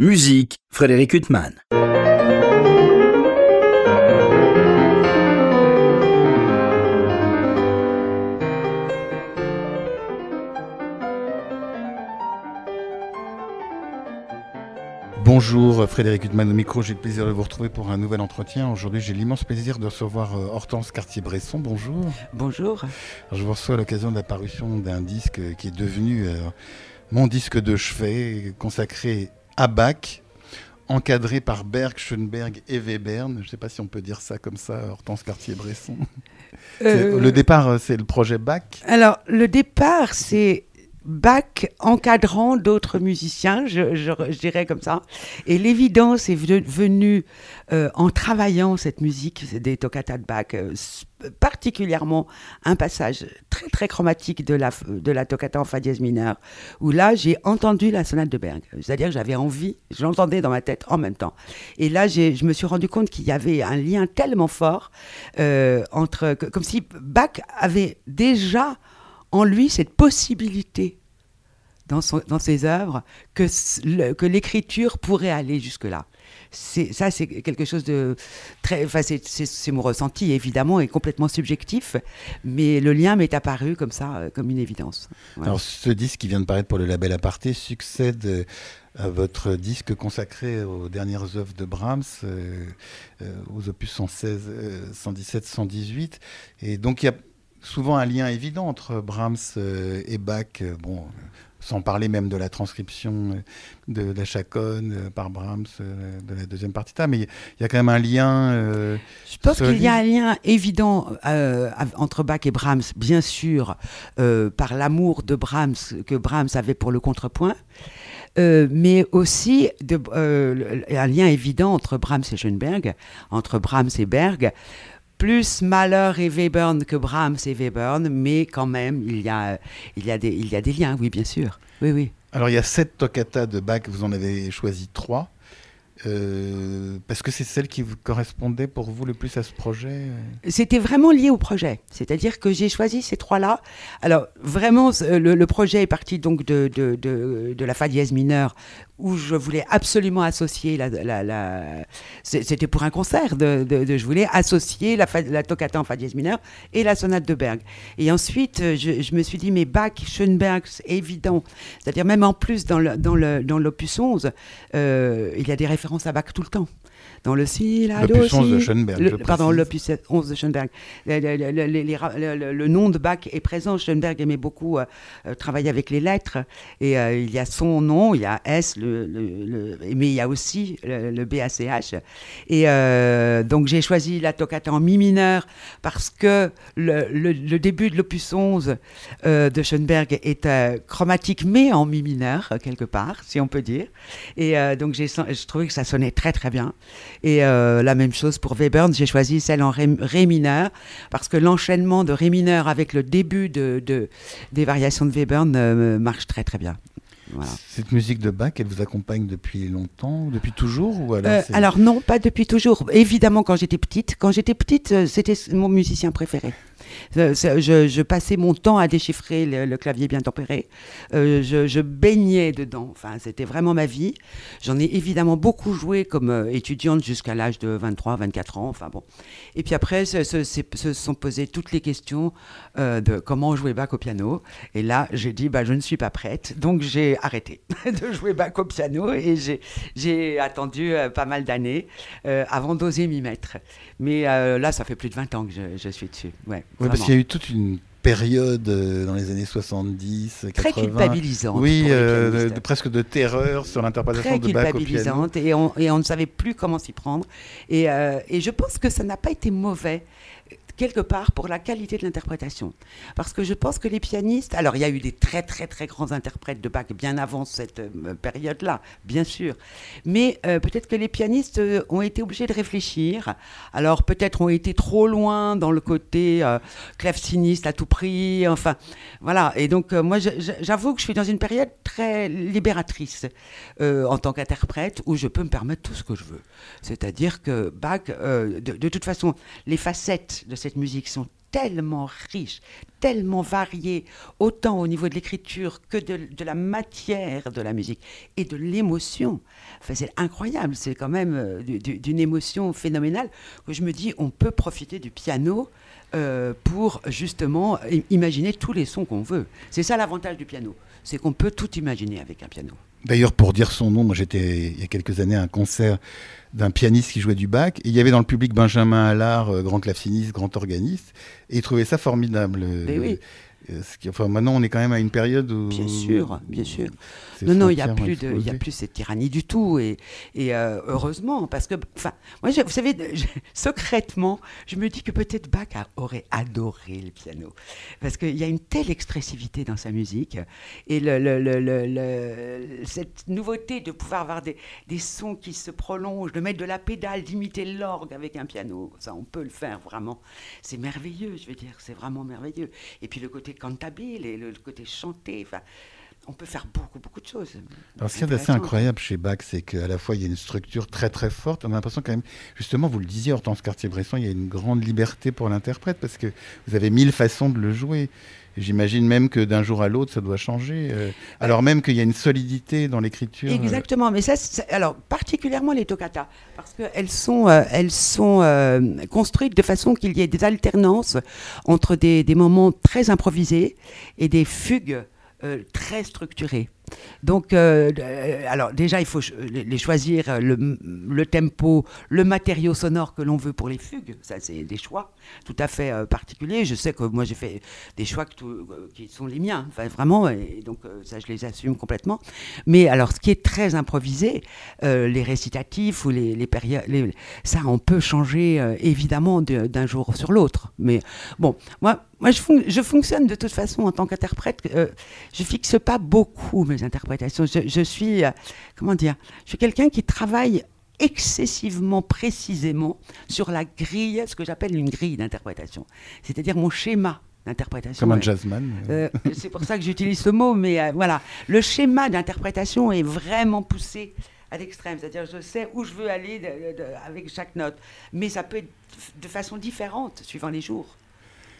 Musique, Frédéric Huttman. Bonjour Frédéric Huttman au micro, j'ai le plaisir de vous retrouver pour un nouvel entretien. Aujourd'hui j'ai l'immense plaisir de recevoir euh, Hortense Cartier-Bresson. Bonjour. Bonjour. je vous reçois à l'occasion de l'apparition d'un disque qui est devenu euh, mon disque de chevet consacré à Bach, encadré par Berg, Schoenberg et Webern. Je ne sais pas si on peut dire ça comme ça, Hortense Cartier-Bresson. Euh, le départ, c'est le projet Bach Alors, le départ, c'est Bach encadrant d'autres musiciens, je, dirais comme ça. Et l'évidence est venue euh, en travaillant cette musique des toccata de Bach, euh, particulièrement un passage très très chromatique de la, de la toccata en fa dièse mineur, où là j'ai entendu la sonate de Berg. C'est-à-dire j'avais envie, je l'entendais dans ma tête en même temps. Et là je me suis rendu compte qu'il y avait un lien tellement fort euh, entre, comme si Bach avait déjà en lui cette possibilité dans, ses œuvres que, l'écriture pourrait aller jusque-là. Ça, c'est quelque chose de très. Enfin, c'est mon ressenti, évidemment, et complètement subjectif, mais le lien m'est apparu comme ça, euh, comme une évidence. Alors, ce disque qui vient de paraître pour le label Aparté succède euh, à votre disque consacré aux dernières œuvres de Brahms, euh, aux opus 116, 117, 118. Et donc, il y a souvent un lien évident entre Brahms euh, et Bach, euh, bon, sans parler même de la transcription euh, de la chaconne par Brahms de la deuxième partie, mais il y a quand même un lien. Je pense qu'il y a un lien évident entre Bach et Brahms, bien sûr, par l'amour de Brahms que Brahms avait pour le contrepoint. mais aussi de, un lien évident entre Brahms et Schoenberg, entre Brahms et Berg, plus Mahler et Webern que Brahms et Webern, mais quand même, il y a, des, il y a des liens, oui, bien sûr. Oui, oui. Alors, il y a sept toccatas de Bach, vous en avez choisi trois. Euh, parce que c'est celle qui correspondait pour vous le plus à ce projet C'était vraiment lié au projet. C'est-à-dire que j'ai choisi ces trois-là. Alors, vraiment, le, projet est parti donc de, de, de, la fa dièse mineure où je voulais absolument associer la, la, c'était pour un concert de, je voulais associer la, la toccata en fa dièse mineur et la sonate de Berg et ensuite je, me suis dit mais Bach Schoenberg c'est évident c'est-à-dire même en plus dans le, dans le dans l'opus 11 euh, il y a des références à Bach tout le temps dans le si, la L'opus 11 de Schoenberg. pardon, l'opus 11 de Schoenberg. Le, nom de Bach est présent. Schoenberg aimait beaucoup euh, euh, travailler avec les lettres. Et euh, il y a son nom, il y a S, mais il y a aussi le, BACH. Et donc j'ai choisi la toccata en mi mineur parce que le, début de l'opus 11 de Schoenberg est chromatique, mais en mi mineur, quelque part, si on peut dire. Et donc j'ai, je trouvais que ça sonnait très très bien. Et euh, la même chose pour Webern, j'ai choisi celle en ré, mineur, parce que l'enchaînement de ré mineur avec le début de, des variations de Webern euh, marche très très bien. Cette musique de Bach, elle vous accompagne depuis longtemps, depuis toujours ou alors, euh, alors non, pas depuis toujours. Évidemment, quand j'étais petite, quand j'étais petite, c'était mon musicien préféré. Euh, je, passais mon temps à déchiffrer le, clavier bien tempéré. Euh, je, baignais dedans. Enfin, c'était vraiment ma vie. J'en ai évidemment beaucoup joué comme euh, étudiante jusqu'à l'âge de 23, 24 ans. Enfin bon. Et puis après, se, se, sont posées toutes les questions de comment jouer Bach au piano. Et là, j'ai dit, bah, je ne suis pas prête. Donc j'ai arrêté de jouer Bach au piano et j'ai attendu pas mal d'années avant d'oser m'y mettre. Mais là, ça fait plus de 20 ans que je, je suis dessus. Ouais. Oui, parce qu'il y a eu toute une période euh, dans les années 70, 80. Très culpabilisante. Oui, euh, presque de terreur sur l'interprétation de Bach Très culpabilisante et on, et on ne savait plus comment s'y prendre. Et, euh, et je pense que ça n'a pas été mauvais quelque part pour la qualité de l'interprétation. Parce que je pense que les pianistes, alors il y a eu des très très très grands interprètes de Bach bien avant cette euh, période-là, bien sûr, mais euh, peut-être que les pianistes euh, ont été obligés de réfléchir, alors peut-être ont été trop loin dans le côté claveciniste à tout prix, enfin voilà, et donc moi j'avoue que je suis dans une période très libératrice en tant qu'interprète où je peux me permettre tout ce que je veux. C'est-à-dire que Bach, de, de, toute façon, les facettes de cette musique sont tellement riche, tellement varié, autant au niveau de l'écriture que de, la matière de la musique et de l'émotion. Enfin, c'est incroyable, c'est quand même euh, d'une émotion phénoménale que je me dis, on peut profiter du piano euh, pour justement imaginer tous les sons qu'on veut. C'est ça l'avantage du piano, c'est qu'on peut tout imaginer avec un piano. D'ailleurs, pour dire son nom, moi j'étais il y a quelques années à un concert d'un pianiste qui jouait du bac. Et il y avait dans le public Benjamin Allard, euh, grand claveciniste, grand organiste, et il trouvait ça formidable. Mais oui. Enfin, maintenant, on est quand même à une période où. Bien sûr, bien sûr. Non, non, il n'y a, plus de, a plus cette tyrannie du tout. Et, et euh, heureusement, parce que, enfin, moi, vous savez, secrètement, je me dis que peut-être Bach aurait adoré le piano. Parce qu'il y a une telle expressivité dans sa musique. Et le, le, cette nouveauté de pouvoir avoir des, des, sons qui se prolongent, de mettre de la pédale, d'imiter l'orgue avec un piano, ça, on peut le faire vraiment. C'est merveilleux, je veux dire, c'est vraiment merveilleux. Et puis le côté cantabile et le, côté chanté. Enfin, on peut faire beaucoup, beaucoup de choses. Alors, ce qui est assez incroyable chez Bach, c'est qu'à la fois, il y a une structure très, très forte. On a l'impression quand même, justement, vous le disiez, Hortense Cartier-Bresson, il y a une grande liberté pour l'interprète parce que vous avez mille façons de le jouer. J'imagine même que d'un jour à l'autre, ça doit changer. Euh, alors même qu'il y a une solidité dans l'écriture. Exactement, mais ça, alors particulièrement les toccata, parce qu'elles sont, euh, euh, construites de façon qu'il y ait des alternances entre des moments très improvisés et des fugues très structurées. Donc, euh, euh, alors déjà, il faut les choisir euh, le, tempo, le matériau sonore que l'on veut pour les fugues. Ça, c'est des choix tout à fait particuliers. Je sais que moi, j'ai fait des choix qui sont les miens, vraiment, et donc ça, je les assume complètement. Mais alors, ce qui est très improvisé, les récitatifs ou les, périodes, ça, on peut changer évidemment d'un jour sur l'autre. Mais bon, moi, moi, je, je, fonctionne de toute façon en tant qu'interprète. je fixe pas beaucoup mes interprétations. Je, suis, euh, comment dire, je suis quelqu'un qui travaille excessivement précisément sur la grille, ce que j'appelle une grille d'interprétation, c'est-à-dire mon schéma d'interprétation. Comme un jazzman. Euh, c'est pour ça que j'utilise ce mot, mais euh, voilà, le schéma d'interprétation est vraiment poussé à l'extrême, c'est-à-dire je sais où je veux aller avec chaque note, mais ça peut être de façon différente suivant les jours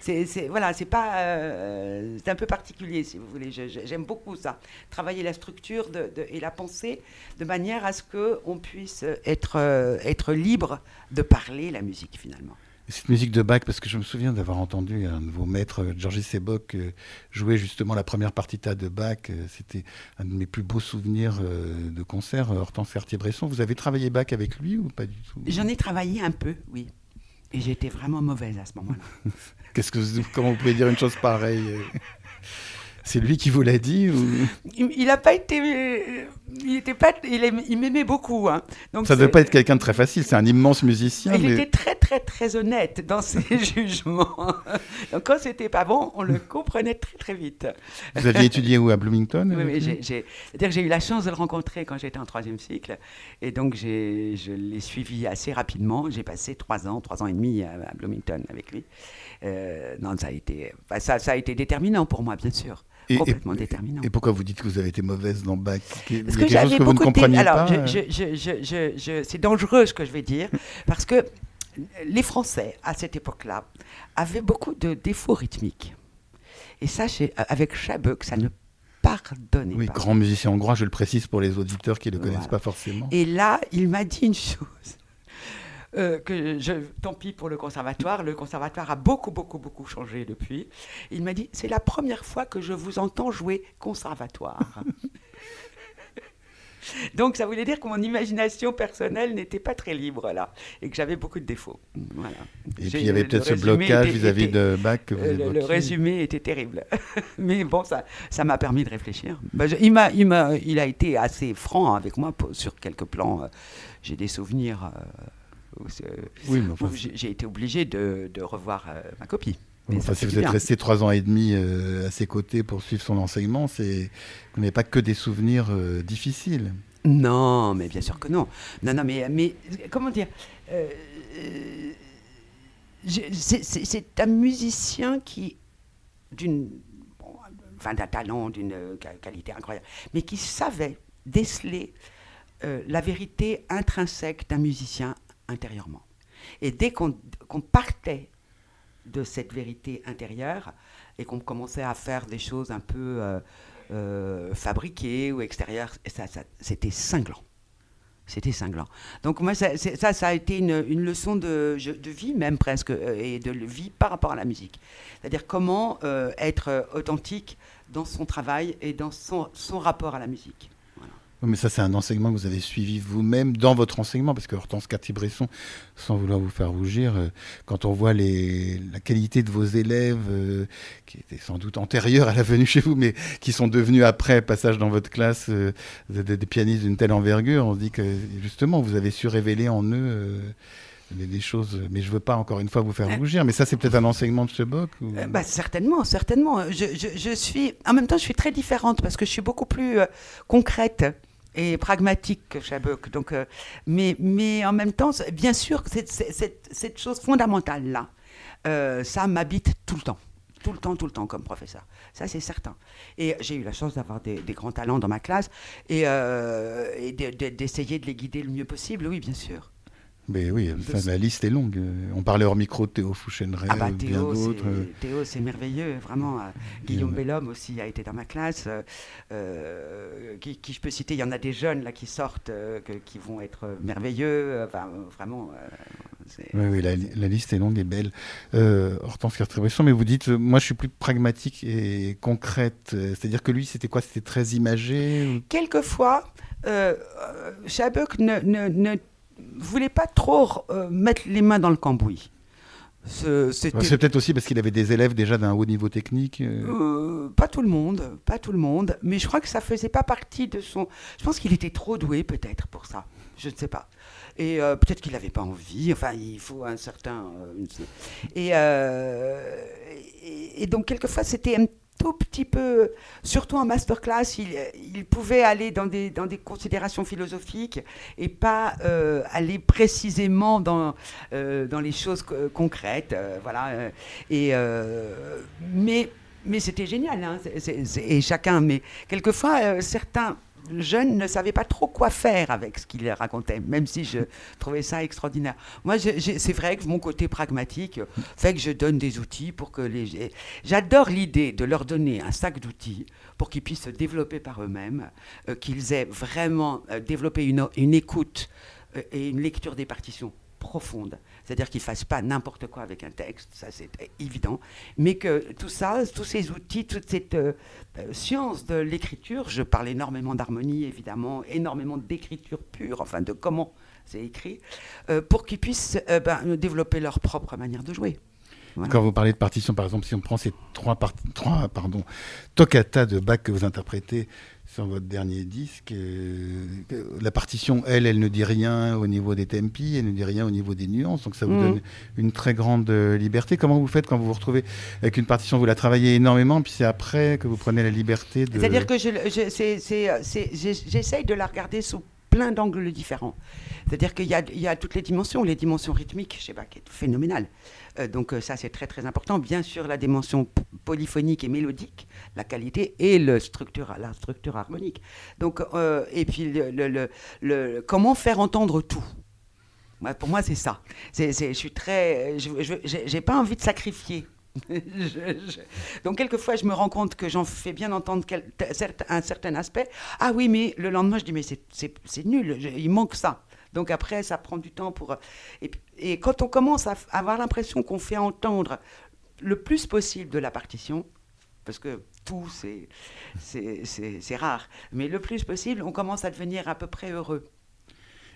c'est voilà, c'est pas, euh, c'est un peu particulier si vous voulez. J'aime beaucoup ça, travailler la structure de, et la pensée de manière à ce que on puisse être euh, être libre de parler la musique finalement. cette musique de Bach, parce que je me souviens d'avoir entendu un de vos maîtres, Georges Sebok, euh, jouer justement la première partita de Bach. C'était un de mes plus beaux souvenirs de concert, Hortense Cartier-Bresson. Vous avez travaillé Bach avec lui ou pas du tout? J'en ai travaillé un peu, oui. Et j'étais vraiment mauvaise à ce moment-là. Qu'est-ce que comment vous pouvez dire une chose pareille C'est lui qui vous l'a dit ou... Il n'a pas été, il était pas, il m'aimait beaucoup. Hein. Donc ça ne devait pas être quelqu'un de très facile. C'est un immense musicien. Il était très très très honnête dans ses jugements. Donc quand c'était pas bon, on le comprenait très très vite. Vous aviez étudié où à Bloomington Oui, j'ai, c'est-à-dire j'ai eu la chance de le rencontrer quand j'étais en troisième cycle, et donc je l'ai suivi assez rapidement. J'ai passé trois ans, trois ans et demi à, Bloomington avec lui. Euh, non, ça a été, ça, ça a été déterminant pour moi, bien sûr complètement déterminant. Et pourquoi vous dites que vous avez été mauvaise dans Bach Parce que j'avais beaucoup vous ne de... Alors, c'est dangereux ce que je vais dire, parce que les Français, à cette époque-là, avaient beaucoup de défauts rythmiques. Et ça, avec Chabeux, ça ne pardonnait oui, pas. grand musicien hongrois, je le précise pour les auditeurs qui ne le connaissent pas forcément. Et là, il m'a dit une chose. Euh, que je, tant pis pour le conservatoire. Le conservatoire a beaucoup, beaucoup, beaucoup changé depuis. Il m'a dit c'est la première fois que je vous entends jouer conservatoire. Donc ça voulait dire que mon imagination personnelle n'était pas très libre là et que j'avais beaucoup de défauts. Voilà. Et puis il y avait peut-être ce blocage vis-à-vis de Bach que vous le, le, résumé était terrible. Mais bon, ça ça m'a permis de réfléchir. Bah, il, a été assez franc avec moi sur quelques plans. Euh, j'ai des souvenirs. Euh, oui, j'ai été obligé de, revoir euh, ma copie. enfin, si vous êtes resté trois ans et demi euh, à ses côtés pour suivre son enseignement, c'est vous n'avez pas que des souvenirs euh, difficiles. Non, mais bien sûr que non. Non, non, mais, mais comment dire C'est un musicien qui, d'une, enfin, d'un talent, d'une qualité incroyable, mais qui savait déceler la vérité intrinsèque d'un musicien intérieurement. Et dès qu'on partait de cette vérité intérieure et qu'on commençait à faire des choses un peu euh, euh, fabriquées ou extérieures. Ça, c'était cinglant. C'était cinglant. Donc moi, ça, ça, a été une, une leçon de, de, vie même presque, euh, et de vie par rapport à la musique. C'est-à-dire comment être authentique dans son travail et dans son, son rapport à la musique. Mais ça, c'est un enseignement que vous avez suivi vous-même dans votre enseignement, parce que Hortense Cartier-Bresson, sans vouloir vous faire rougir, euh, quand on voit les, la qualité de vos élèves, euh, qui étaient sans doute antérieurs à la venue chez vous, mais qui sont devenus après passage dans votre classe euh, des, des, pianistes d'une telle envergure, on se dit que justement, vous avez su révéler en eux des choses, mais je veux pas encore une fois vous faire rougir, mais ça c'est peut-être un enseignement de ce boc ou... bah, Certainement, certainement. Je, je, je, suis, en même temps, je suis très différente parce que je suis beaucoup plus concrète et pragmatique, Chabuk. Donc, euh, mais, mais en même temps, bien sûr, cette, cette, chose fondamentale-là, euh, ça m'habite tout le temps. Tout le temps, tout le temps comme professeur. Ça, c'est certain. Et j'ai eu la chance d'avoir des, grands talents dans ma classe et, euh, d'essayer de, de les guider le mieux possible, oui, bien sûr. Mais oui, enfin, la liste est longue. On parlait hors micro de Théo Fouchenray, ah bah, bien d'autres. Théo, c'est merveilleux, vraiment. Euh, Guillaume Bellhomme aussi a été dans ma classe. Euh, euh, qui, qui, je peux citer Il y en a des jeunes là qui sortent, euh, que, qui vont être merveilleux. Enfin, vraiment. oui, oui la, la, liste est longue et belle. Hortense Cartier-Bresson, mais vous dites, moi je suis plus pragmatique et concrète. C'est-à-dire que lui, c'était quoi? C'était très imagé ou... Quelquefois, ne, ne, ne voulait pas trop euh, mettre les mains dans le cambouis. C'est peut-être aussi parce qu'il avait des élèves déjà d'un haut niveau technique. Euh... Euh, pas tout le monde, pas tout le monde, mais je crois que ça faisait pas partie de son. Je pense qu'il était trop doué peut-être pour ça. Je ne sais pas. Et euh, peut-être qu'il n'avait pas envie. Enfin, il faut un certain. Et, et, et, donc quelquefois c'était un tout petit peu, surtout en masterclass, il, il pouvait aller dans des, dans des considérations philosophiques et pas euh, aller précisément dans, euh, dans les choses concrètes. Euh, voilà. Et, mais mais c'était génial, hein, et chacun. Mais quelquefois, certains jeunes ne savaient pas trop quoi faire avec ce qu'il racontait, même si je trouvais ça extraordinaire. Moi, c'est vrai que mon côté pragmatique fait que je donne des outils pour que les... J'adore l'idée de leur donner un sac d'outils pour qu'ils puissent se développer par eux-mêmes, euh, qu'ils aient vraiment euh, développé une, une écoute euh, et une lecture des partitions profonde. C'est-à-dire qu'ils ne fassent pas n'importe quoi avec un texte, ça c'est évident, mais que tout ça, tous ces outils, toute cette euh, science de l'écriture, je parle énormément d'harmonie évidemment, énormément d'écriture pure, enfin de comment c'est écrit, euh, pour qu'ils puissent euh, ben, développer leur propre manière de jouer. Quand vous parlez de partition, par exemple, si on prend ces trois, trois toccata de Bach que vous interprétez sur votre dernier disque, euh, la partition, elle, elle ne dit rien au niveau des tempi, elle ne dit rien au niveau des nuances, donc ça vous mmh. donne une très grande liberté. Comment vous faites quand vous vous retrouvez avec une partition, vous la travaillez énormément, puis c'est après que vous prenez la liberté de... C'est-à-dire que j'essaye de la regarder sous plein d'angles différents. C'est-à-dire qu'il y, a toutes les dimensions, les dimensions rythmiques, je sais pas, qui est phénoménale. Euh, donc euh, ça, c'est très très important. Bien sûr, la dimension polyphonique et mélodique, la qualité et le structure, la structure harmonique. Donc, euh, et puis, le, le, le, comment faire entendre tout? Pour moi, c'est ça. C je suis très... Je n'ai pas envie de sacrifier Donc, quelquefois, je me rends compte que j'en fais bien entendre un certain aspect. Ah oui, mais le lendemain, je dis, mais c'est nul, il manque ça. Donc, après, ça prend du temps pour. Et quand on commence à avoir l'impression qu'on fait entendre le plus possible de la partition, parce que tout, c'est rare, mais le plus possible, on commence à devenir à peu près heureux.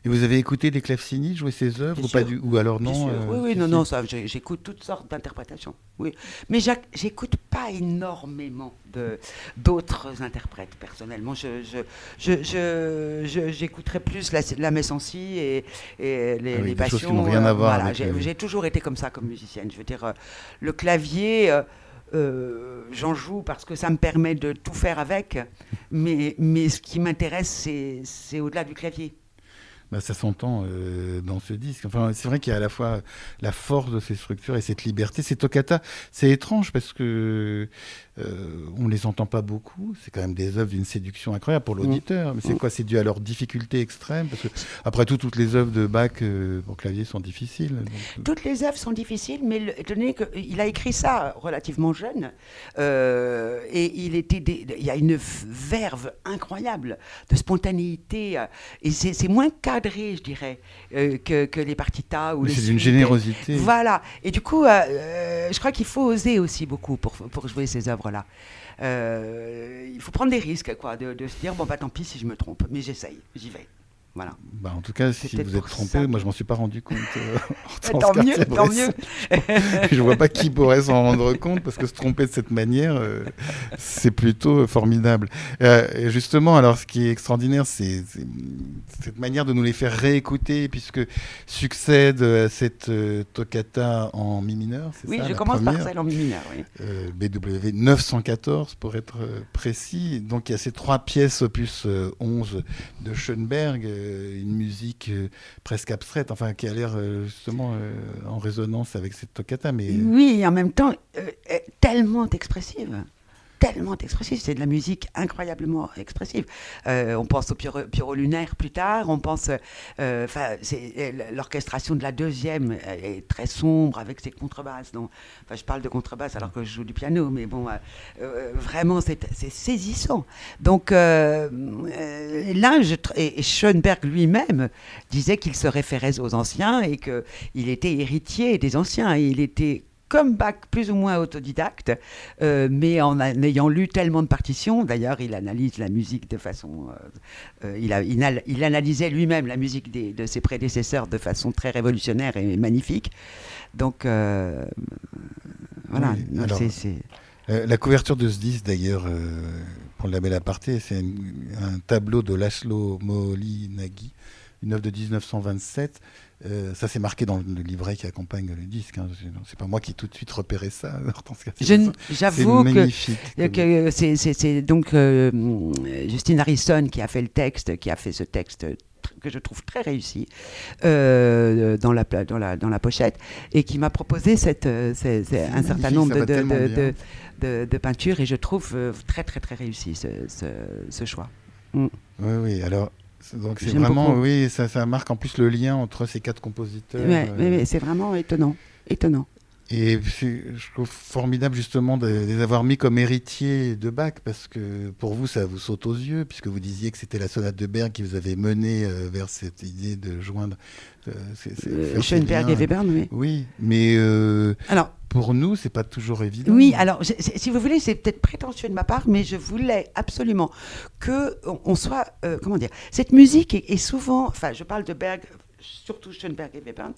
Et vous avez écouté des Clavecini jouer ses œuvres ou, pas du, ou alors non euh, Oui, oui, non, non, ça, j'écoute toutes sortes d'interprétations. Oui, mais j'écoute pas énormément d'autres interprètes personnellement. Je, j'écouterais plus la, la Messancy et, et les, ah oui, les passions. Qui rien à voir voilà, j'ai toujours été comme ça comme musicienne. Je veux dire, euh, le clavier. Euh, euh, j'en joue parce que ça me permet de tout faire avec, mais, mais ce qui m'intéresse, c'est au-delà du clavier. Bah, ça s'entend euh, dans ce disque. Enfin, c'est vrai qu'il y a à la fois la force de ces structures et cette liberté. Ces toccata, c'est étrange parce que euh, on les entend pas beaucoup. C'est quand même des œuvres d'une séduction incroyable pour l'auditeur. Mais c'est Mm. quoi? C'est dû à leur difficulté extrême? Parce que, après tout, toutes les œuvres de Bach euh, pour clavier sont difficiles. donc, euh, Toutes les œuvres sont difficiles, mais le- étant donné qu'il a écrit ça relativement jeune, euh, et il, était des- il y a une verve incroyable de spontanéité, et c'est moins cadré, je dirais, que, que les partitas ou c'est d'une générosité. Voilà. Et du coup, je crois qu'il faut oser aussi beaucoup pour, pour jouer ces Euh, il faut prendre des risques, quoi, de, de se dire bon bah tant pis si je me trompe, mais j'essaye, j'y vais. Voilà. Bah, en tout cas, si vous êtes trompé, ça moi je m'en suis pas rendu compte. euh, en tant mieux, tant mieux. je vois pas qui pourrait s'en rendre compte parce que se tromper de cette manière, euh, c'est plutôt euh, formidable. Euh, justement, alors ce qui est extraordinaire, c'est cette manière de nous les faire réécouter, puisque succède euh, cette euh, toccata en mi mineur. Oui, ça, je commence par celle en mi mineur. Oui. euh, BW 914 pour être précis. Donc il y a ces trois pièces opus euh, 11 de Schoenberg, une musique euh, presque abstraite, enfin qui a l'air euh, justement euh, en résonance avec cette toccata, mais Oui, en même temps, euh, euh, tellement expressive. Tellement expressive. C'est de la musique incroyablement expressive. Euh, on pense au Pierrot, lunaire plus tard. On pense. euh, c'est euh, l'orchestration de la deuxième euh, est très sombre avec ses contrebasses. Donc, je parle de contrebasse alors que je joue du piano, mais bon, euh, euh, vraiment, c'est saisissant. Donc euh, euh, là, et Schoenberg lui-même disait qu'il se référait aux anciens et qu'il était héritier des anciens. Et il était comme Bach, plus ou moins autodidacte, euh, mais en, a- en ayant lu tellement de partitions. D'ailleurs, il analyse la musique de façon. euh, euh, il, a- il a- il analysait lui-même la musique des- de ses prédécesseurs de façon très révolutionnaire et magnifique. Donc, euh, voilà. Oui, la couverture de ce disque, d'ailleurs, pour le label aparté, c'est un tableau de Laszlo Moholy-Nagy, une œuvre de 1927. Euh, ça, c'est marqué dans le livret qui accompagne le disque. hein. C'est- pas moi qui ai tout de suite repéré ça. J'avoue que. Euh, que c'est- donc euh, Justine Harrison qui a fait le texte, qui a fait ce texte que je trouve très réussi euh, dans, la, dans, la, dans la pochette et qui m'a proposé cette, un certain nombre de, de, peintures et je trouve très très très réussi ce, ce, ce choix. Oui, oui. Alors, donc c'est vraiment, beaucoup. oui, ça, ça marque en plus le lien entre ces quatre compositeurs. Ouais, euh, c'est vraiment étonnant. étonnant. Et je trouve formidable justement de, les avoir mis comme héritiers de Bach parce que pour vous ça vous saute aux yeux puisque vous disiez que c'était la sonate de Berg qui vous avait mené euh, vers cette idée de joindre euh, Euh, Schoenberg et Webern, oui. Oui, mais euh, Alors, pour nous c'est pas toujours évident. Oui, alors si vous voulez, c'est peut-être prétentieux de ma part, mais je voulais absolument que on, on soit, euh, comment dire, cette musique est, est souvent, enfin, je parle de Berg, surtout Schoenberg et Webern,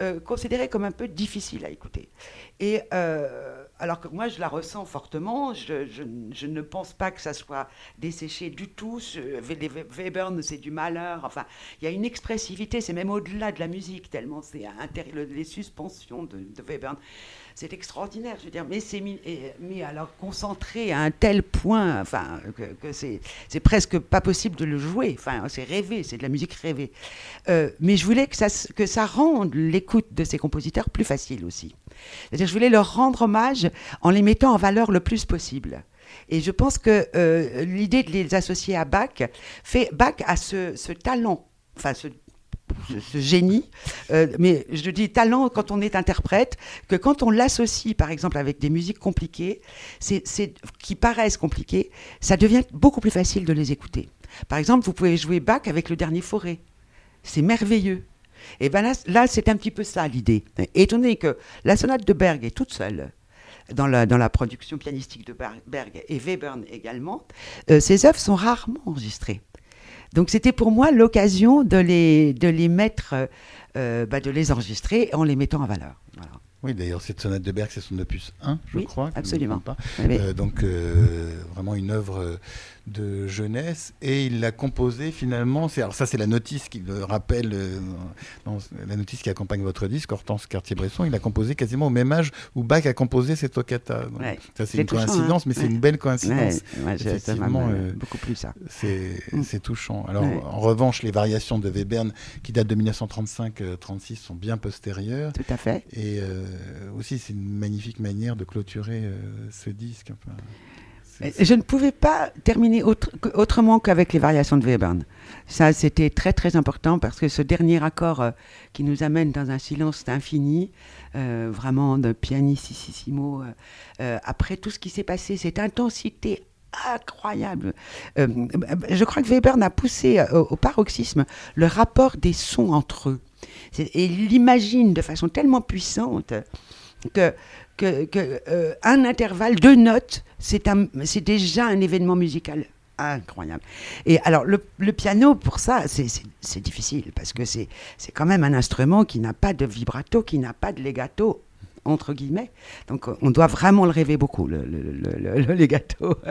euh, considérée comme un peu difficile à écouter. Et euh, alors que moi, je la ressens fortement, je, ne pense pas que ça soit desséché du tout. Webern, c'est du malheur. Enfin, il y a une expressivité, c'est même au-delà de la musique, tellement c'est les suspensions de Webern. C'est extraordinaire, je veux dire, mais c'est mis, mais alors concentré à un tel point, enfin, que, c'est, presque pas possible de le jouer. Enfin, c'est rêvé, c'est de la musique rêvée. Euh, mais je voulais que ça, rende l'écoute de ces compositeurs plus facile aussi. C'est-à-dire, je voulais leur rendre hommage en les mettant en valeur le plus possible. Et je pense que euh, l'idée de les associer à Bach fait Bach a ce, ce talent, enfin ce, ce- génie, euh, mais je dis talent quand on est interprète, que quand on l'associe par exemple avec des musiques compliquées, c'est, qui paraissent compliquées, ça devient beaucoup plus facile de les écouter. Par exemple, vous pouvez jouer Bach avec le dernier forêt. C'est merveilleux. Et ben là, là, c'est un petit peu ça l'idée. Étant donné que la sonate de Berg est toute seule dans la, dans la production pianistique de Ber- Berg et Webern également, euh, ces œuvres sont rarement enregistrées. Donc c'était pour moi l'occasion de les, de les mettre, euh, bah, de les enregistrer en les mettant en valeur. Voilà. Oui, d'ailleurs cette sonate de Berg c'est son opus 1, je Oui, crois. absolument. pas. Oui. Euh, donc euh, vraiment une œuvre euh, de jeunesse et il l'a composé finalement. Alors ça c'est la notice qui le rappelle, euh, dans la notice qui accompagne votre disque, Hortense Cartier-Bresson. Il a composé quasiment au même âge où Bach a composé cette toccata. ça c'est une coïncidence, hein. mais c'est une belle coïncidence. Effectivement, euh, beaucoup plus ça. Mm. C'est touchant. Alors en revanche, les variations de Webern qui datent de 1935-36 sont bien postérieures. Tout à fait. Et aussi c'est une magnifique manière de clôturer ce disque. Je ne pouvais pas terminer autrement qu'avec les variations de Webern. Ça, c'était très très important parce que ce dernier accord euh, qui nous amène dans un silence infini, euh, vraiment de pianissimo, euh, après tout ce qui s'est passé, cette intensité incroyable. je crois que Webern a poussé au, paroxysme le rapport des sons entre eux. Et il l'imagine de façon tellement puissante que que, euh, un intervalle, deux notes, c'est déjà un événement musical incroyable. Et alors, le, piano, pour ça, c'est difficile, parce que c'est quand même un instrument qui n'a pas de vibrato, qui n'a pas de legato, entre guillemets. Donc, on doit vraiment le rêver beaucoup, le, le, le legato.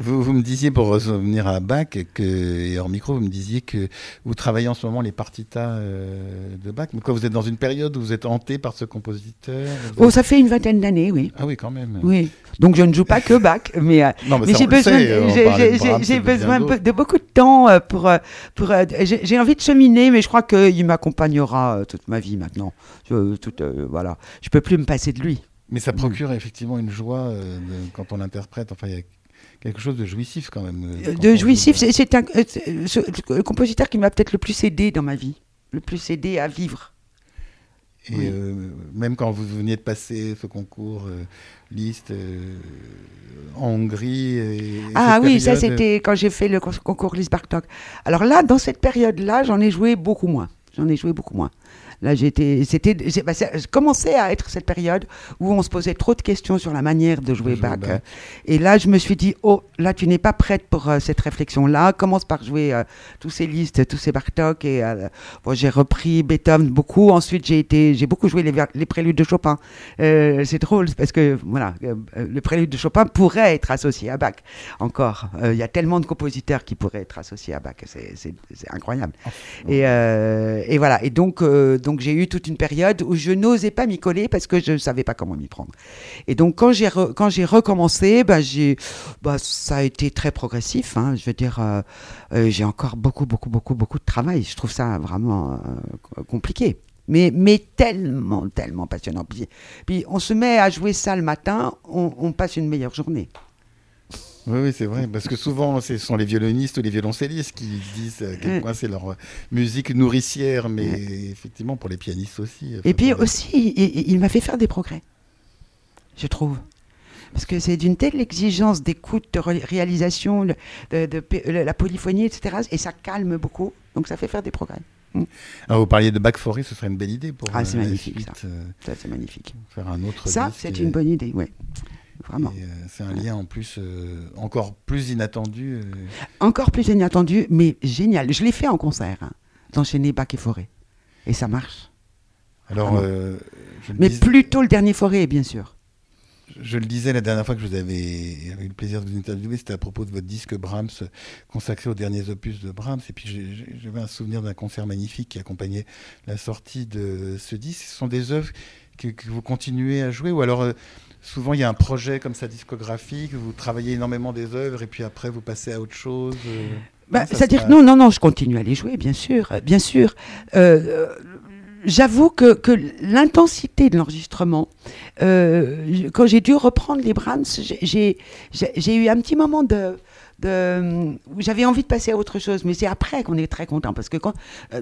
Vous, vous, me disiez, pour revenir à Bach, que, et hors micro, vous me disiez que vous travaillez en ce moment les partitas euh, de Bach. Mais quoi, vous êtes dans une période où vous êtes hanté par ce compositeur? Oh, ça fait une vingtaine d'années, oui. Ah oui, quand même. Oui. Donc je ne joue pas que Bach, mais, euh, mais, j'ai besoin, j'ai besoin de beaucoup de temps euh, pour. pour j'ai envie de cheminer, mais je crois qu'il m'accompagnera toute ma vie maintenant. Je, toute, voilà. Je peux plus me passer de lui. Mais ça procure effectivement une joie quand on l'interprète. Enfin, il y a quelque chose de jouissif quand même. Euh, de jouissif, c'est un euh, le compositeur qui m'a peut-être le plus aidé dans ma vie, le plus aidé à vivre. Et euh, même quand vous veniez de passer ce concours liste en Hongrie. ah oui, ça c'était quand j'ai fait le concours Liste Bartok. Alors là, dans cette période-là, j'en ai joué beaucoup moins. J'en ai joué beaucoup moins. Là, j'étais, c'était, bah, commençait à être cette période où on se posait trop de questions sur la manière de jouer Bach. Et là, je me suis dit, oh, là, tu n'es pas prête pour euh, cette réflexion-là. Commence par jouer euh, tous ces listes, tous ces Bartok. Et euh, bon, j'ai repris Beethoven beaucoup. Ensuite, j'ai été, j'ai beaucoup joué les, les préludes de Chopin. c'est drôle parce que voilà, le prélude de Chopin pourrait être associé à Bach. Encore, il y a tellement de compositeurs qui pourraient être associés à Bach. C'est, incroyable. Et, et, voilà. Et donc, donc donc j'ai eu toute une période où je n'osais pas m'y coller parce que je ne savais pas comment m'y prendre. Et donc quand j'ai quand j'ai recommencé, bah, j'ai bah, ça a été très progressif. Hein. je veux dire, euh, euh, j'ai encore beaucoup beaucoup beaucoup beaucoup de travail. Je trouve ça vraiment euh, compliqué. Mais, mais tellement, tellement passionnant. Puis, puis, on se met à jouer ça le matin, on passe une meilleure journée. Oui, c'est vrai, parce que souvent, ce sont les violonistes ou les violoncellistes qui disent à quel point c'est leur musique nourricière, mais effectivement, pour les pianistes aussi. Et puis aussi, il, m'a fait faire des progrès, je trouve. Parce que c'est d'une telle exigence d'écoute, de réalisation, de, la polyphonie, etc. Et ça calme beaucoup, donc ça fait faire des progrès. Mm. Alors vous parliez de Back Forest, ce serait une belle idée pour ah, c'est magnifique, ça. Euh, ça c'est magnifique. Faire un autre. Ça, c'est une bonne idée, oui. Vraiment. Euh, c'est un lien en plus euh, encore plus inattendu. Euh. Encore plus inattendu, mais génial. Je l'ai fait en concert, hein, d'enchaîner Bac et Forêt. Et ça marche. Alors, mais plutôt le dernier Forêt, bien sûr. Je le disais la dernière fois que je vous avais eu le plaisir de vous interviewer, c'était à propos de votre disque Brahms consacré aux derniers opus de Brahms. Et puis j'avais un souvenir d'un concert magnifique qui accompagnait la sortie de ce disque. Ce sont des œuvres que, que vous continuez à jouer ou alors souvent il y a un projet comme ça discographique, vous travaillez énormément des œuvres et puis après vous passez à autre chose euh, bah, C'est-à-dire non, non, non, je continue à les jouer, bien sûr, euh, bien sûr. Euh, j'avoue que, que l'intensité de l'enregistrement, quand j'ai dû reprendre les Brahms, j'ai eu un petit moment de, de, j'avais envie de passer à autre chose, mais c'est après qu'on est très content parce que quand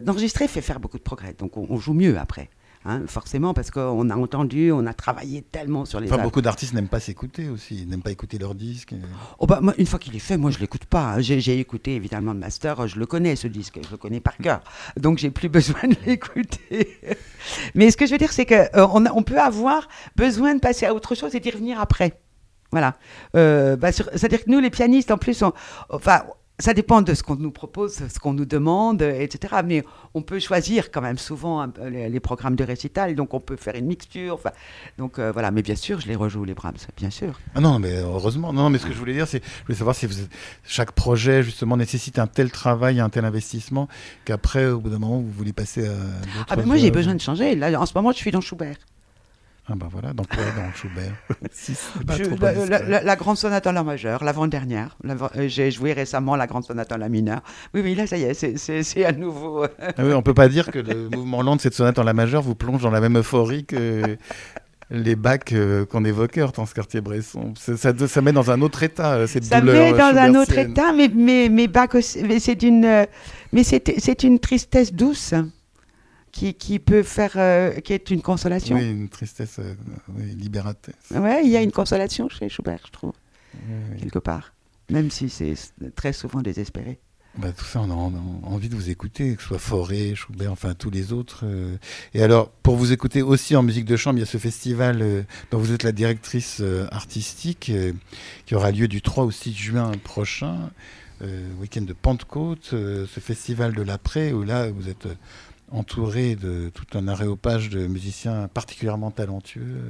d'enregistrer fait faire beaucoup de progrès, donc on joue mieux après. Hein, forcément, parce qu'on a entendu, on a travaillé tellement sur les. Enfin, beaucoup d'artistes n'aiment pas s'écouter aussi, n'aiment pas écouter leur disque. Oh bah, une fois qu'il est fait, moi je l'écoute pas. Hein. J'ai écouté évidemment le master, je le connais ce disque, je le connais par cœur, donc j'ai plus besoin de l'écouter. Mais ce que je veux dire, c'est qu'on euh, on peut avoir besoin de passer à autre chose et d'y revenir après. Voilà. Euh, bah, c'est-à-dire que nous, les pianistes, en plus, on, enfin, ça dépend de ce qu'on nous propose, ce qu'on nous demande, etc. Mais on peut choisir quand même souvent les, programmes de récital, donc on peut faire une mixture. Enfin, donc euh, voilà, mais bien sûr, je les rejoue les Brahms, bien sûr. Ah non, mais heureusement. Non, mais ce que je voulais dire, c'est, je voulais savoir si chaque projet justement nécessite un tel travail, un tel investissement, qu'après, au bout d'un moment, vous voulez passer à. Ah ben moi, j'ai besoin de changer. Là, en ce moment, je suis dans Schubert. Ah ben voilà, donc quoi dans Schubert la, grande sonate en la majeure, l'avant-dernière. Euh, j'ai joué récemment la grande sonate en la mineure. Oui, oui, là, ça y est, c'est à nouveau. Euh. ah oui, on peut pas dire que le mouvement lent de cette sonate en la majeure vous plonge dans la même euphorie que les bacs euh, qu'on évoquait, Hortense Cartier-Bresson. Ça, ça, met dans un autre état, cette ça douleur. Ça met dans un autre état, mais, mais, mais Bach c'est une, mais c'est une tristesse douce qui, qui, peut faire, euh, qui est une consolation. Oui, une tristesse euh, libératrice. Oui, il y a une consolation chez Schubert, je trouve, quelque part, même si c'est très souvent désespéré. Bah, tout ça, on a, envie de vous écouter, que ce soit Forêt, Schubert, enfin tous les autres. Euh. Et alors, pour vous écouter aussi en musique de chambre, il y a ce festival dont vous êtes la directrice artistique, qui aura lieu du 3 au 6 juin prochain, week-end de Pentecôte, ce festival de l'après, où là, vous êtes entouré de tout un aréopage de musiciens particulièrement talentueux.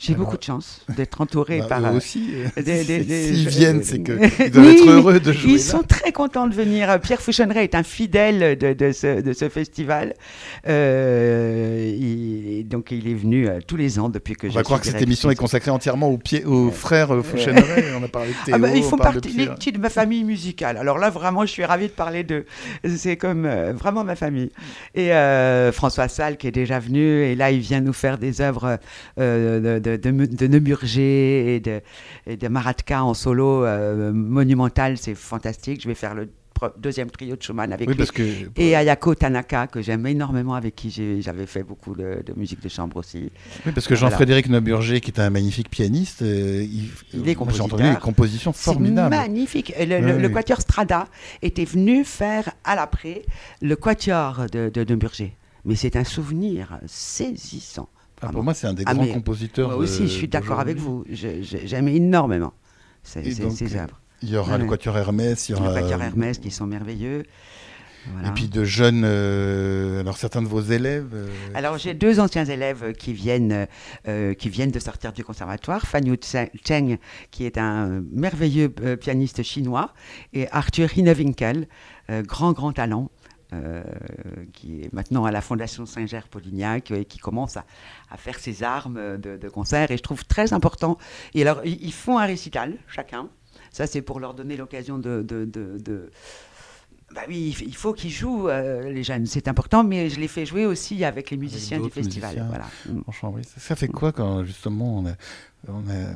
J'ai beaucoup de chance d'être entouré bah, par. Eux aussi. Euh, s'ils viennent, c'est qu'ils doivent être heureux de jouer. Ils sont très contents de venir. Pierre Fouchonneret est un fidèle de, de, ce, de ce, festival. Euh, il, donc, il est venu euh, tous les ans depuis que je On va croire que cette émission est consacrée entièrement aux, pieds, aux frères Fouchonneret. on a parlé de Théo, ah bah, Ils font partie de, de ma famille musicale. Alors là, vraiment, je suis ravi de parler de. C'est comme vraiment ma famille. Et François Salle qui est déjà venu. Et là, il vient nous faire des œuvres de de, de, Nemurger et de, et de Maratka en solo euh, monumental, c'est fantastique. Je vais faire le deuxième trio de Schumann avec lui. et Ayako Tanaka, que j'aime énormément, avec qui j'avais fait beaucoup de, musique de chambre aussi. Oui, parce que Jean-Frédéric Neuburger, qui est un magnifique pianiste, euh, il, est compositeur. J'ai entendu des compositions formidables. magnifique. Le, quatuor Strada était venu faire à l'après le quatuor de, de Neuburger. Mais c'est un souvenir saisissant. Ah, pour moi, c'est un des ah, grands compositeurs. Moi aussi, je suis d'accord avec vous. J'aime énormément ces, œuvres. Il y aura le Quatuor Hermès. Il y aura... Le Quatuor Hermès qui sont merveilleux. Et puis de jeunes, euh, alors certains de vos élèves euh, Alors j'ai deux anciens élèves qui viennent, euh, qui viennent de sortir du conservatoire, Fan Yu Cheng qui est un merveilleux pianiste chinois et Arthur Hinewinkel, grand grand talent, euh, qui est maintenant à la Fondation Saint-Ger-Polignac et qui commence à, faire ses armes de, concert. Et je trouve très important. Et alors, ils, font un récital, chacun. Ça, c'est pour leur donner l'occasion de, de, bah oui, il faut qu'ils jouent, euh, les jeunes, c'est important, mais je les fais jouer aussi avec les musiciens du festival. Voilà. Mm. Ça fait quoi quand justement on a, on a euh,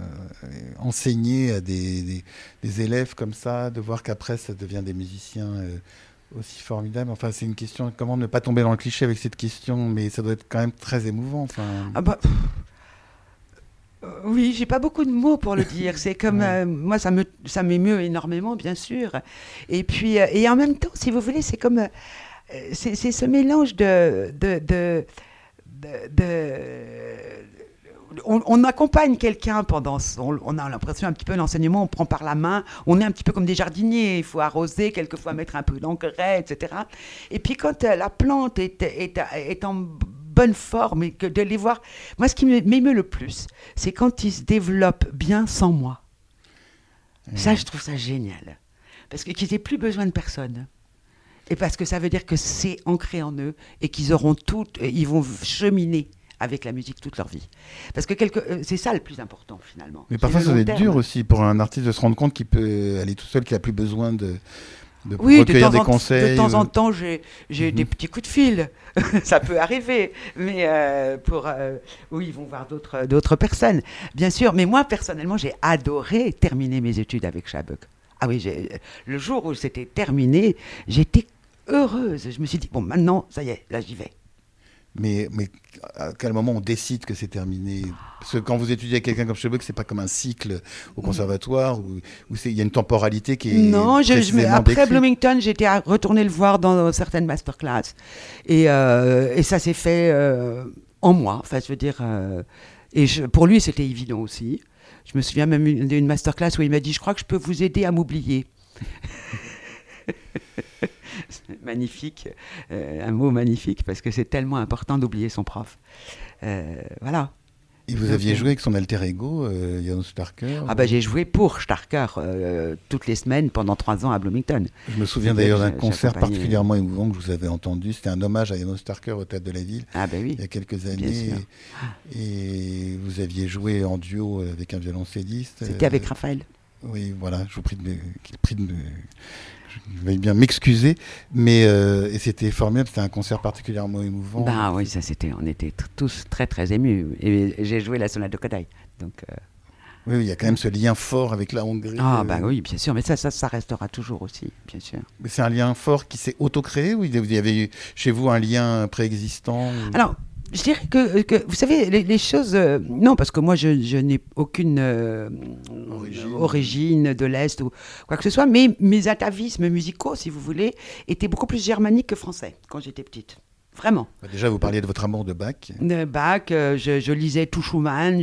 enseigné à des, des, élèves comme ça, de voir qu'après ça devient des musiciens aussi formidable. Enfin, c'est une question. Comment ne pas tomber dans le cliché avec cette question Mais ça doit être quand même très émouvant. Enfin. Ah bah, euh, oui, j'ai pas beaucoup de mots pour le dire. C'est comme euh, moi, ça me ça m'émeut énormément, bien sûr. Et puis euh, et en même temps, si vous voulez, c'est comme c'est ce mélange de de, de, de on, accompagne quelqu'un pendant, on, a l'impression un petit peu l'enseignement, on prend par la main, on est un petit peu comme des jardiniers, il faut arroser, quelquefois mettre un peu d'engrais, etc. Et puis quand euh, la plante est, est, en bonne forme et que de les voir, moi ce qui m'émeut le plus, c'est quand ils se développent bien sans moi. Ça, je trouve ça génial. Parce qu'ils n'aient plus besoin de personne. Et parce que ça veut dire que c'est ancré en eux et qu'ils auront tout, ils vont cheminer avec la musique toute leur vie. Parce que euh, c'est ça le plus important finalement. Mais parfois ça doit être dur aussi pour un artiste de se rendre compte qu'il peut aller tout seul, qu'il n'a plus besoin de, de recueillir des conseils. De temps en temps, j'ai des mhm. petits coups de fil. ça peut arriver. Mais euh, pour, euh, oui, ils vont voir d'autres personnes, bien sûr. Mais moi, personnellement, j'ai adoré terminer mes études avec Chabuk. Ah oui, le jour où c'était terminé, j'étais heureuse. Je me suis dit, bon, maintenant, ça y est, là, j'y vais. Mais, mais à quel moment on décide que c'est terminé? Parce que quand vous étudiez avec quelqu'un comme Schlebuck, c'est pas comme un cycle au mm. conservatoire où il y a une temporalité qui est. Non, je, après Bloomington, j'étais retourner le voir dans certaines masterclass. Et, euh, et ça s'est fait euh, en moi. Enfin, je veux dire. Euh, et pour lui, c'était évident aussi. Je me souviens même d'une masterclass où il m'a dit Je crois que je peux vous aider à m'oublier. magnifique, euh, un mot magnifique, parce que c'est tellement important d'oublier son prof. Euh, voilà. Et vous aviez joué avec son alter ego, euh, Jan Starker Ah bah j'ai joué pour Starker euh, toutes les semaines pendant trois ans à Bloomington. Je me souviens d'ailleurs d'un concert particulièrement émouvant que je vous avais entendu. C'était un hommage à Jan Starker au Théâtre de la Ville ah bah oui, il y a quelques années. Et vous aviez joué en duo avec un violoncelliste. C'était avec Raphaël. Oui, voilà, je vous prie de me, prie de me, je vais bien m'excuser, mais euh, c'était formidable, c'était un concert particulièrement émouvant. Bah oui, ça c'était, on était tous très très émus, et, j'ai joué la sonate de Kodai, donc. Euh, oui, il y a quand même ce lien fort avec la Hongrie. Ah bah oui, bien sûr, mais ça, ça, ça restera toujours aussi, bien sûr. Mais c'est un lien fort qui s'est auto-créé ou il y avait chez vous un lien préexistant Alors, je dirais que, que, vous savez, les, choses. Euh, non, parce que moi, je, je n'ai aucune euh, origine. origine. de l'Est ou quoi que ce soit, mais mes atavismes musicaux, si vous voulez, étaient beaucoup plus germaniques que français quand j'étais petite. Vraiment. Déjà, vous parliez de votre amour de Bach. De Bach, euh, je, lisais tout Schumann,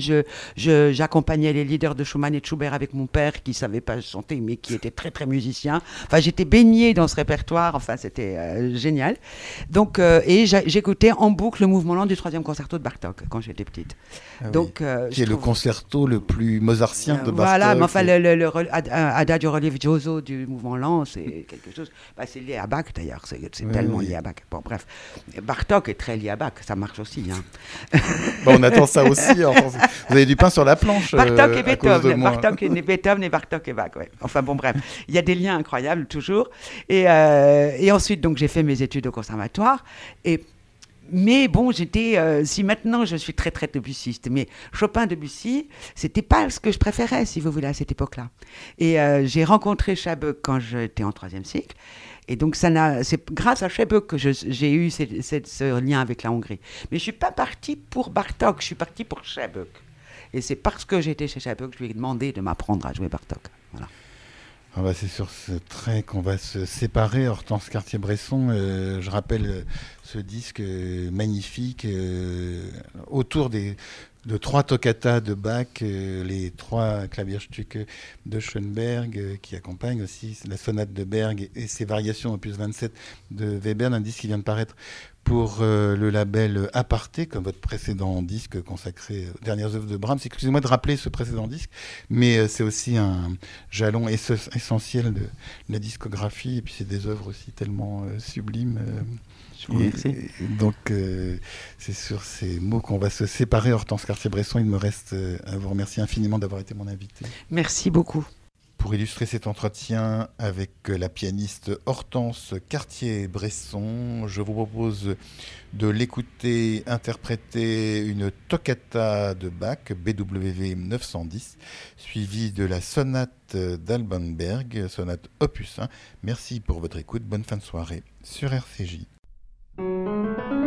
j'accompagnais les leaders de Schumann et de Schubert avec mon père qui ne savait pas chanter mais qui était très très musicien. Enfin, j'étais baignée dans ce répertoire, enfin, c'était euh, génial. Donc, euh, et j'écoutais en boucle le mouvement lent du troisième concerto de Bartok quand j'étais petite. Ah Donc, qui est le concerto le plus mozartien de Bartok. Voilà, mais enfin, le, le, Adagio Religioso du mouvement lent, c'est quelque chose. Bah, c'est lié à Bach d'ailleurs, c'est tellement lié à Bach. Bon, bref. Bartok est très lié à Bach, ça marche aussi. Hein. on attend ça aussi. Hein. Vous avez du pain sur la planche. Bartok et euh, Beethoven. Bartok et Beethoven et Bartok et Bach. Ouais. Enfin bon, bref, il y a des liens incroyables toujours. Et, euh, et ensuite, donc j'ai fait mes études au conservatoire. Et mais bon, j'étais. Euh, si maintenant je suis très très Debussiste, mais Chopin Debussy, c'était pas ce que je préférais, si vous voulez, à cette époque-là. Et j'ai rencontré Chabot quand j'étais en troisième cycle. Et donc, c'est grâce à Chebuk que j'ai eu ce lien avec la Hongrie. Mais je ne suis pas partie pour Bartok, je suis partie pour Chebuk. Et c'est parce que j'étais chez Chebuk que je lui ai demandé de m'apprendre à jouer Bartok. Voilà. Ah bah c'est sur ce trait qu'on va se séparer. Hortense Cartier-Bresson, euh, je rappelle euh, ce disque euh, magnifique autour des, de trois toccata de Bach, les trois Klavierstücke de Schoenberg, qui accompagnent aussi la sonate de Berg et, ses variations opus 27 de Weber, un disque qui vient de paraître pour euh, le label Aparté, comme votre précédent disque consacré aux dernières œuvres de Brahms. Excusez-moi de rappeler ce précédent disque, mais euh, c'est aussi un jalon essentiel de, la discographie, et puis c'est des œuvres aussi tellement euh, sublimes. Merci. donc, c'est sur ces mots qu'on va se séparer. Hortense Cartier-Bresson, il me reste à vous remercier infiniment d'avoir été mon invité. Merci beaucoup. Pour illustrer cet entretien avec la pianiste Hortense Cartier-Bresson, je vous propose de l'écouter interpréter une toccata de Bach, BWV 910, suivie de la sonate d'Alban Berg, sonate opus 1. Merci pour votre écoute, bonne fin de soirée sur RCJ. Música